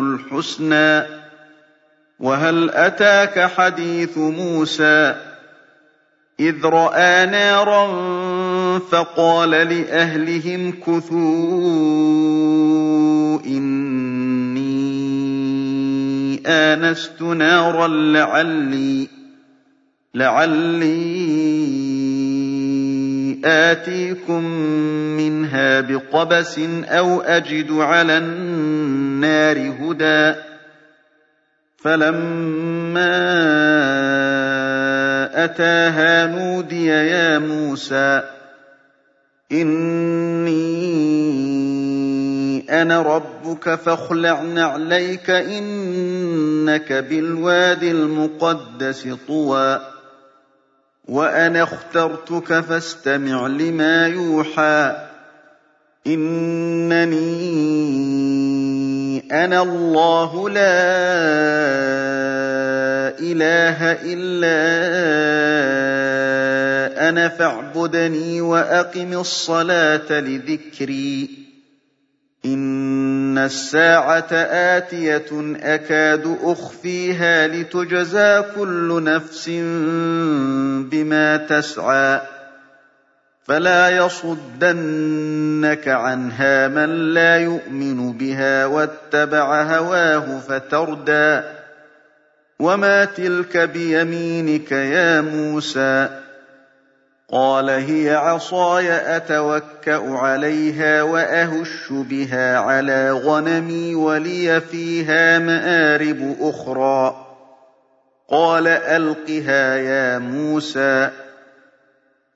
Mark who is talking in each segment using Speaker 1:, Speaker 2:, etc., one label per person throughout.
Speaker 1: الحسنى وهل أتاك حديث موسى إذ رأى نارا فقال لأهلهم كثوا إني آنست نارا لعلي لعلي آتيكم منها بقبس أو أجد على النار هدى فلما أتاها نودي يا موسى إني أنا ربك فاخلع نعليك إنك بالواد المقدس طوى وأنا اخترتك فاستمع لما يوحى إنني أنا الله لا إله إلا أنا فاعبدني وأقم الصلاة لذكري. إن الساعة آتية أكاد أخفيها لتجزى كل نفس بما تسعى. فلا يصدنك عنها من لا يؤمن بها واتبع هواه فتردى. وما تلك بيمينك يا موسى؟ قال هي عصاي أتوكأ عليها وأهش بها على غنمي ولي فيها مآرب أخرى. قال ألقها يا موسى.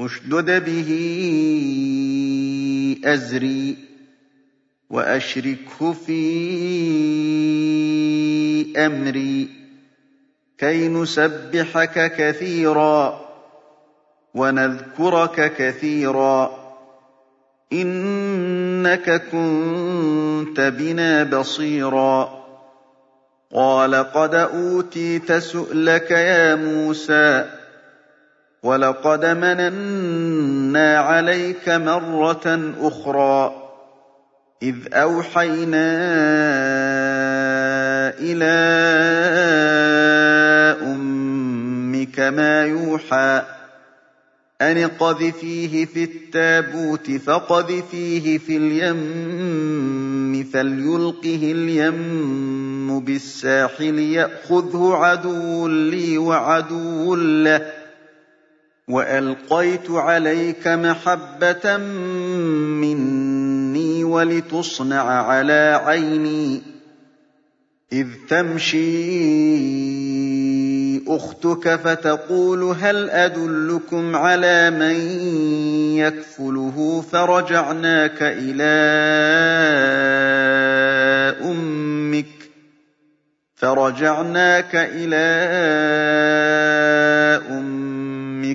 Speaker 1: أشدد به أزري وأشركه في أمري كَيْ نُسَبِّحَكَ كَثِيرًا وَنَذْكُرَكَ كَثِيرًا إِنَّكَ كُنتَ بِنَا بَصِيرًا قَالَ قَدْ أُوتِيتَ سُؤْلَكَ يَا مُوسَىٰ وَلَقَدْ مَنَنَّا عَلَيْكَ مَرَّةً أُخْرَىٰ إِذْ أَوْحَيْنَا إِلَىٰ أُمِّكَ مَا يُوحَىٰ أَنِ اقْذِفِيهِ فِي التَّابُوتِ فَاقْذِفِيهِ فِي الْيَمِّ فَلْيُلْقِهِ الْيَمُّ بِالسَّاحِلِ يَأْخُذْهُ عَدُوٌّ لِّي وَعَدُوٌّ لَّهُ ۚ وَأَلْقَيْتُ عَلَيْكَ مَحَبَّةً مِّنِّي ولتصنع على عيني إذ تمشي أختك فتقول هل أدلكم على من يكفله فرجعناك إلى أمك فرجعناك إلى أمك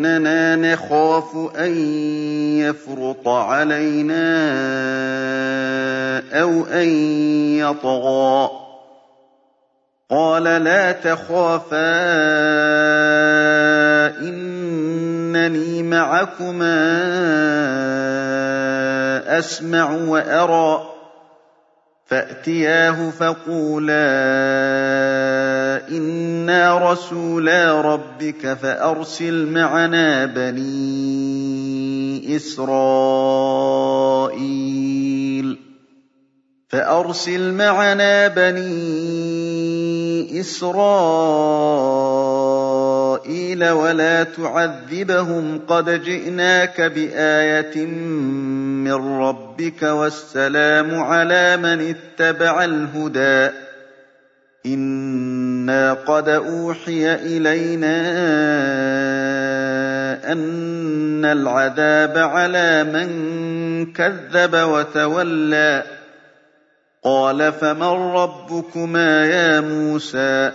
Speaker 1: إننا نخاف أن يفرط علينا أو أن يطغى. قال لا تخافا إنني معكما أسمع وأرى. فأتياه فقولا إنا رسولا ربك فأرسل معنا بني إسرائيل فأرسل معنا بني إسرائيل ولا تعذبهم قد جئناك بآية من ربك والسلام على من اتبع الهدى. إنا قد أوحي إلينا أن العذاب على من كذب وتولى. قال فمن ربكما يا موسى؟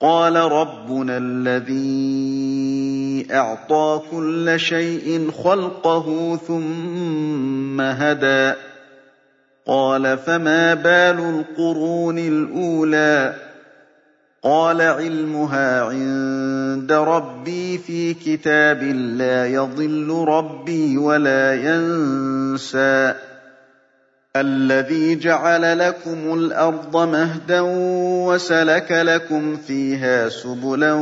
Speaker 1: قال ربنا الذي أعطى كل شيء خلقه ثم هدى. قال فما بال القرون الأولى؟ قال علمها عند ربي في كتاب لا يضل ربي ولا ينسى. الذي جعل لكم الأرض مهدا وسلك لكم فيها سبلا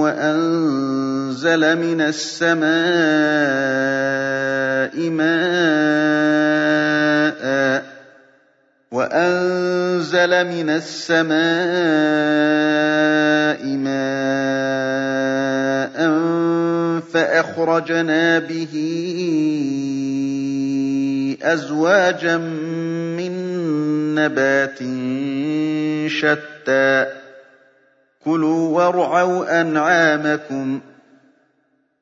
Speaker 1: وأنزل من السماء ماء وأنزل من السماء ماء فأخرجنا به أزواجا من نبات شتى. كلوا وارعوا أنعامكم.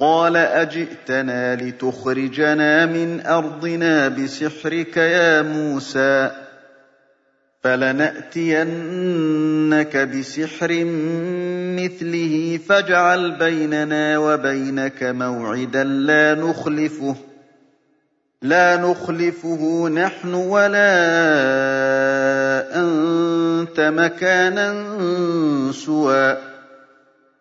Speaker 1: قَالَ أَجِئْتَنَا لِتُخْرِجَنَا مِنْ أَرْضِنَا بِسِحْرِكَ يَا مُوسَىٰ فَلَنَأْتِيَنَّكَ بِسِحْرٍ مِّثْلِهِ فَاجْعَلْ بَيْنَنَا وَبَيْنَكَ مَوْعِدًا لَّا نُخْلِفُهُ لا نخلفه نحن ولا أنت مكانا سوى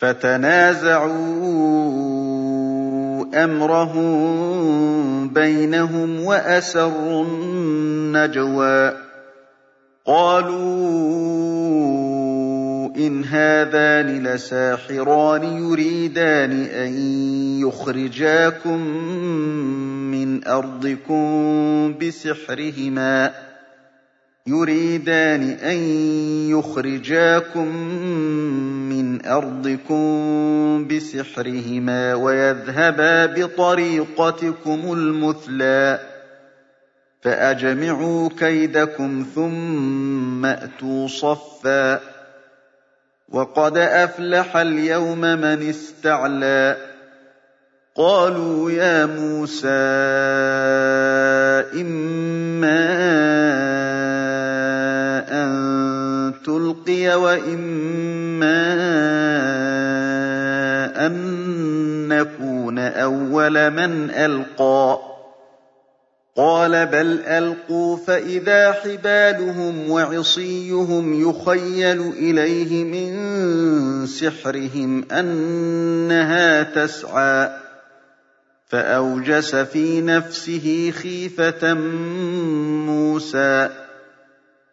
Speaker 1: فَتَنَازَعُوا أَمْرَهُم بَيْنَهُمْ وَأَسَرُّوا النَّجْوَىٰ. قَالُوا إِنْ هَٰذَانِ لَسَاحِرَانِ يُرِيدَانِ أَن يُخْرِجَاكُم مِّنْ أَرْضِكُم بِسِحْرِهِمَا. يُرِيدَانِ أَن يُخْرِجَاكُم مِّنْ أَرْضِكُم بِسِحْرِهِمَا وَيَذْهَبَا بِطَرِيقَتِكُمُ الْمُثْلَىٰ فَأَجْمِعُوا كَيْدَكُمْ ثُمَّ ائْتُوا صَفًّا ۚ وَقَدْ أَفْلَحَ الْيَوْمَ مَنِ اسْتَعْلَىٰ قَالُوا يَا مُوسَىٰ إِمَّا تُلْقِيَ وَإِمَّا أَن نَّكُونَ أَوَّلَ مَنْ أَلْقَىٰ. قَالَ بَلْ أَلْقُوا فَإِذَا حِبَالُهُمْ وَعِصِيُّهُمْ يُخَيَّلُ إِلَيْهِ مِن سِحْرِهِمْ أَنَّهَا تَسْعَىٰ. فَأَوْجَسَ فِي نَفْسِهِ خِيفَةً مُّوسَىٰ.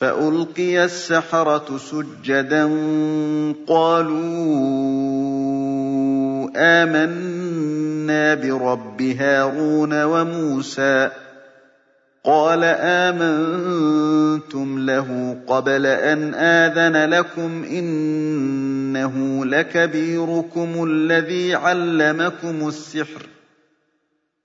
Speaker 1: فَأُلْقِيَ السَّحَرَةُ سُجَّدًا قَالُوا آمَنَّا بِرَبِّ هَارُونَ وَمُوسَىٰ قَالَ آمَنتُمْ لَهُ قَبْلَ أَنْ آذَنَ لَكُمْ ۖ إِنَّهُ لَكَبِيرُكُمُ الَّذِي عَلَّمَكُمُ السِّحْرَ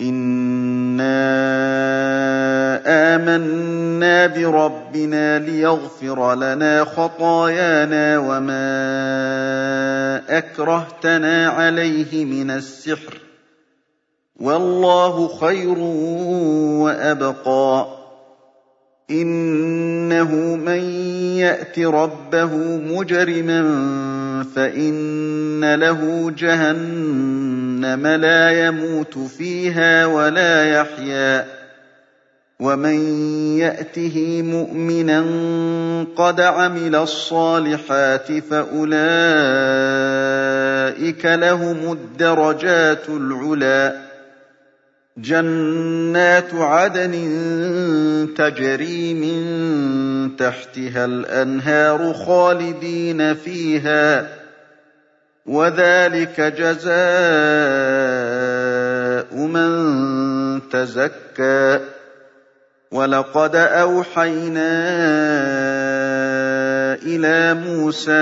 Speaker 1: إِنَّا آمَنَّا بِرَبِّنَا لِيَغْفِرَ لَنَا خَطَايَانَا وَمَا أَكْرَهْتَنَا عَلَيْهِ مِنَ السِّحْرِ ۗ وَاللَّهُ خَيْرٌ وَأَبْقَىٰ إِنَّهُ مَن يَأْتِ رَبَّهُ مُجْرِمًا فَإِنَّ لَهُ جَهَنَّمَ لَا يَمُوتُ فِيهَا وَلَا يَحْيَىٰ وَمَن يَأْتِهِ مُؤْمِنًا قَدْ عَمِلَ الصَّالِحَاتِ فَأُولَٰئِكَ لَهُمُ الدَّرَجَاتُ الْعُلَىٰ جَنَّاتُ عَدْنٍ تَجْرِي مِن تَحْتِهَا الْأَنْهَارُ خَالِدِينَ فِيهَا ۚ. وَذَٰلِكَ جَزَاءُ مَن تَزَكَّىٰ. وَلَقَدْ أَوْحَيْنَا إِلَىٰ مُوسَىٰ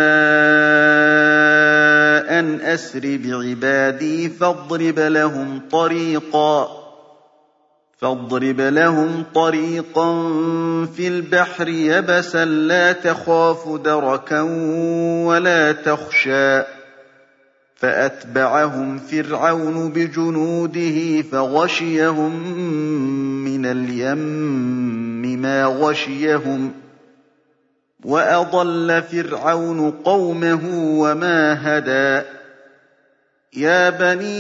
Speaker 1: أَنْ أَسْرِ بِعِبَادِي فَاضْرِبْ لَهُمْ طَرِيقًا فاضرب لهم طريقا في البحر يبسا لا تخاف دركا ولا تخشى. فأتبعهم فرعون بجنوده فغشيهم من اليم ما غشيهم وأضل فرعون قومه وما هدى. يا بني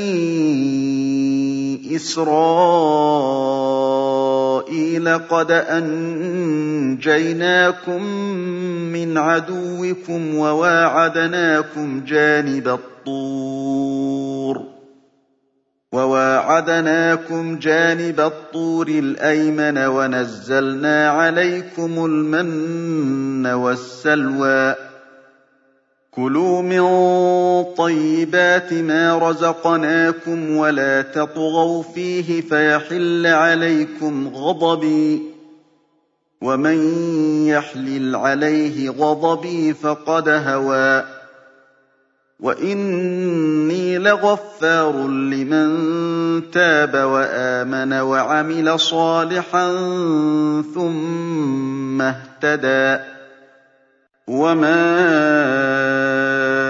Speaker 1: إسرائيل قد أنجيناكم من عدوكم وواعدناكم جانب الطور وواعدناكم جانب الطور الأيمن ونزلنا عليكم المن والسلوى كُلُوا مِن طَيِّبَاتِ مَا رَزَقْنَاكُمْ وَلَا تَطْغَوْا فِيهِ فَيَحِلَّ عَلَيْكُمْ غَضَبِي ۖ وَمَن يَحْلِلْ عَلَيْهِ غَضَبِي فَقَدْ هَوَىٰ وَإِنِّي لَغَفَّارٌ لِّمَن تَابَ وَآمَنَ وَعَمِلَ صَالِحًا ثُمَّ اهْتَدَىٰ وَمَا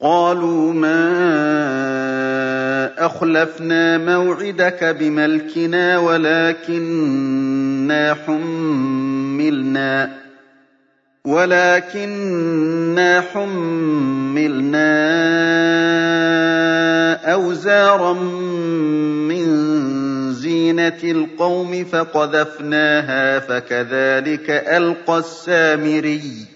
Speaker 1: قَالُوا مَا أَخْلَفْنَا مَوْعِدَكَ بِمَلْكِنَا وَلَٰكِنَّا حُمِّلْنَا أَوْزَارًا مِّن زِينَةِ الْقَوْمِ فَقَذَفْنَاهَا فَكَذَٰلِكَ أَلْقَى السَّامِرِيُّ.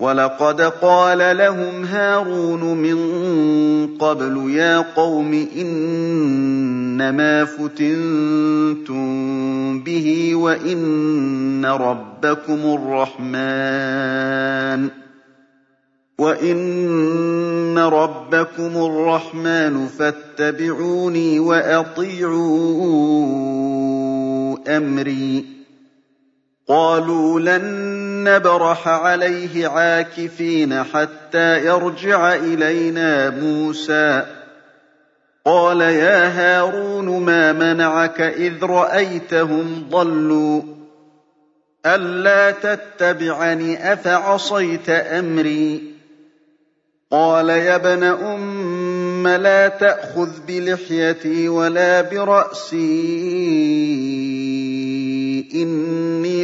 Speaker 1: وَلَقَدْ قَالَ لَهُمْ هَارُونُ مِن قَبْلُ يَا قَوْمِ إِنَّمَا فُتِنتُم بِهِ وَإِنَّ رَبَّكُمُ الرَّحْمَٰنُ وَإِنَّ رَبَّكُمُ الرَّحْمَٰنُ فَاتَّبِعُونِي وَأَطِيعُوا أَمْرِي. قَالُوا لَن نَّبْرَحَ عَلَيْهِ عَاكِفِينَ حَتَّىٰ يَرْجِعَ إِلَيْنَا مُوسَىٰ. قَالَ يَا هَارُونُ مَا مَنَعَكَ إِذْ رَأَيْتَهُمْ ضَلُّوا؟ أَلَّا تَتَّبِعَنِ ۖ أَفَعَصَيْتَ أَمْرِي؟ قَالَ يَا ابْنَ أُمَّ لَا تَأْخُذْ بِلِحْيَتِي وَلَا بِرَأْسِي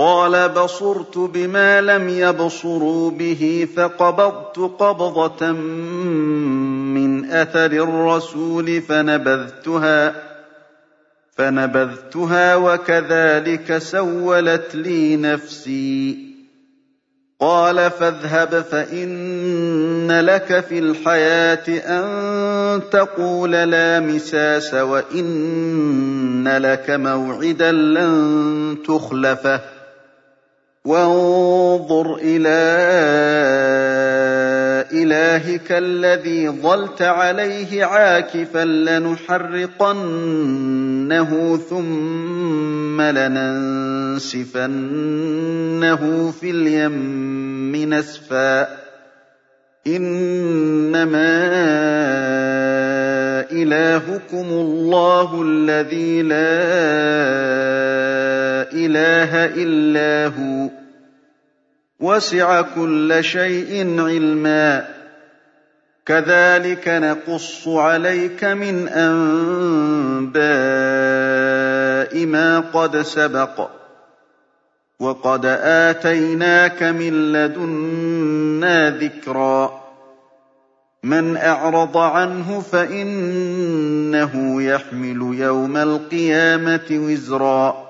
Speaker 1: قَالَ بَصُرْتُ بِمَا لَمْ يَبْصُرُوا بِهِ فَقَبَضْتُ قَبْضَةً مِّنْ أَثَرِ الرَّسُولِ فَنَبَذْتُهَا فَنَبَذْتُهَا وَكَذَٰلِكَ سَوَّلَتْ لِي نَفْسِي. قَالَ فَاذْهَبْ فَإِنَّ لَكَ فِي الْحَيَاةِ أَن تَقُولَ لَا مِسَاسَ وَإِنَّ لَكَ مَوْعِدًا لَّن تُخْلَفَهُ. وَانظُرْ إِلَىٰ إِلَٰهِكَ الَّذِي ظَلْتَ عَلَيْهِ عَاكِفًا ۖ لَّنُحَرِّقَنَّهُ ثُمَّ لَنَنسِفَنَّهُ فِي الْيَمِّ نَسْفًا إِنَّمَا إِلَٰهُكُمُ اللَّهُ الَّذِي لَا إِلَٰهَ إِلَّا هُوَ ۚ. وَسِعَ كُلَّ شَيْءٍ عِلْمًا ۚ. كَذَٰلِكَ نَقُصُّ عَلَيْكَ مِنْ أَنبَاءِ مَا قَدْ سَبَقَ ۚ. وَقَدْ آتَيْنَاكَ مِن لَّدُنَّا ذِكْرًا. مَّنْ أَعْرَضَ عَنْهُ فَإِنَّهُ يَحْمِلُ يَوْمَ الْقِيَامَةِ وِزْرًا.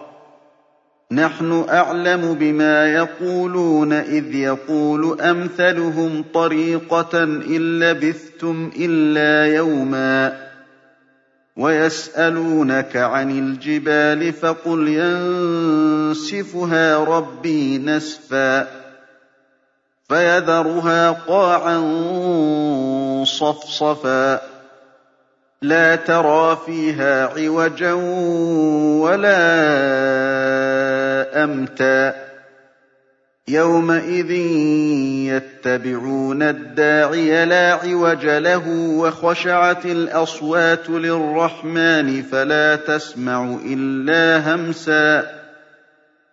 Speaker 1: نَّحْنُ أَعْلَمُ بِمَا يَقُولُونَ إِذْ يَقُولُ أَمْثَلُهُمْ طَرِيقَةً إِن لَّبِثْتُمْ إِلَّا يَوْمًا وَيَسْأَلُونَكَ عَنِ الْجِبَالِ فَقُلْ يَنسِفُهَا رَبِّي نَسْفًا فَيَذَرُهَا قَاعًا صَفْصَفًا لَّا تَرَىٰ فِيهَا عِوَجًا وَلَا أَمْتًا يَوْمَئِذٍ يَتَّبِعُونَ الدَّاعِيَ لَا عِوَجَ لَهُ وَخَشَعَتِ الْأَصْوَاتُ لِلرَّحْمَٰنِ فَلَا تَسْمَعُ إِلَّا هَمْسًا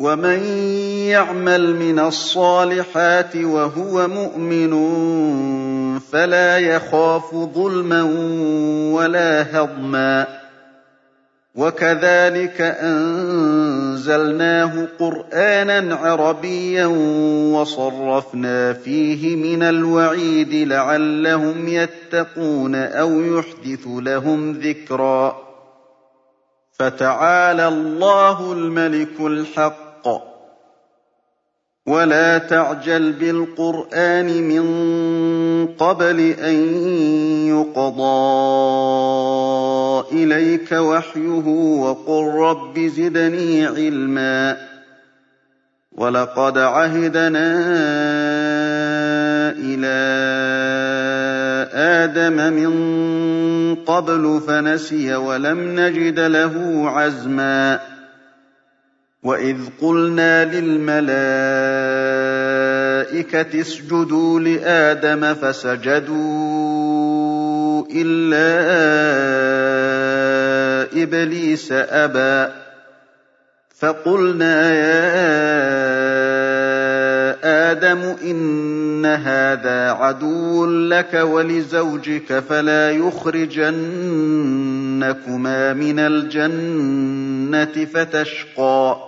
Speaker 1: وَمَن يَعْمَلْ مِنَ الصَّالِحَاتِ وَهُوَ مُؤْمِنٌ فَلَا يَخَافُ ظُلْمًا وَلَا هَضْمًا وَكَذَٰلِكَ أَنزَلْنَاهُ قُرْآنًا عَرَبِيًّا وَصَرَّفْنَا فِيهِ مِنَ الْوَعِيدِ لَعَلَّهُمْ يَتَّقُونَ أَوْ يُحْدِثُ لَهُمْ ذِكْرًا فَتَعَالَى اللَّهُ الْمَلِكُ الْحَقُّ وَلَا تَعْجَلْ بِالْقُرْآنِ مِن قَبْلِ أَن يُقْضَىٰ إِلَيْكَ وَحْيُهُ وَقُل رَّبِّ زِدْنِي عِلْمًا وَلَقَدْ عَهِدْنَا إِلَىٰ آدَمَ مِن قَبْلُ فَنَسِيَ وَلَمْ نَجِدْ لَهُ عَزْمًا وَإِذْ قُلْنَا لِلْمَلَائِكَةِ اسْجُدُوا لِآدَمَ فَسَجَدُوا إِلَّا إِبْلِيسَ أَبَىٰ. فَقُلْنَا يَا آدَمُ إِنَّ هَٰذَا عَدُوٌّ لَّكَ وَلِزَوْجِكَ فَلَا يُخْرِجَنَّكُمَا مِنَ الْجَنَّةِ فَتَشْقَىٰ.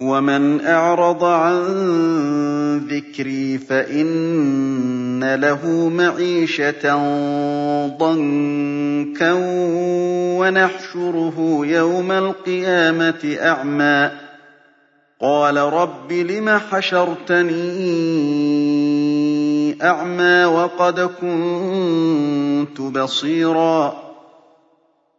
Speaker 1: وَمَنْ أَعْرَضَ عَن ذِكْرِي فَإِنَّ لَهُ مَعِيشَةً ضَنكًا وَنَحْشُرُهُ يَوْمَ الْقِيَامَةِ أَعْمَىٰ قَالَ رَبِّ لِمَ حَشَرْتَنِي أَعْمَىٰ وَقَدْ كُنتُ بَصِيرًا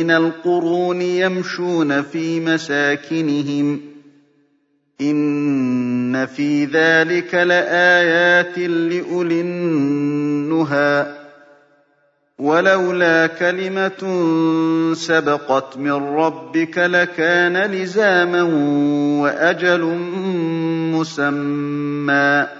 Speaker 1: مِّنَ الْقُرُونِ يَمْشُونَ فِي مَسَاكِنِهِمْ ۗ. إِنَّ فِي ذَٰلِكَ لَآيَاتٍ لِّأُولِي النُّهَىٰ. وَلَوْلَا كَلِمَةٌ سَبَقَتْ مِن رَّبِّكَ لَكَانَ لِزَامًا وَأَجَلٌ مُّسَمًّى.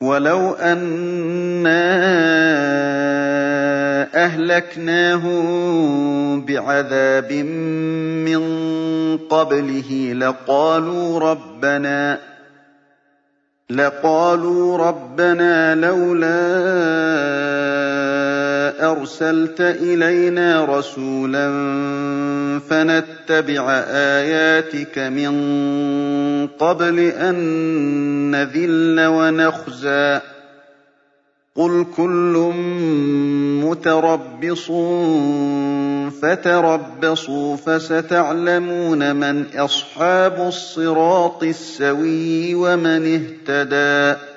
Speaker 1: وَلَوْ أَنَّا أَهْلَكْنَاهُم بِعَذَابٍ مِّن قَبْلِهِ لَقَالُوا رَبَّنَا لقالوا رَبَّنَا لَوْلَا أَرْسَلْتَ إِلَيْنَا رَسُولًا فَنَتَّبِعَ آيَاتِكَ مِن قَبْلِ أَن نَّذِلَّ وَنَخْزَىٰ ۖ. قُلْ كُلٌّ مُّتَرَبِّصٌ فَتَرَبَّصُوا فَسَتَعْلَمُونَ مَنْ أَصْحَابُ الصِّرَاطِ السَّوِيِّ وَمَنِ اهْتَدَىٰ.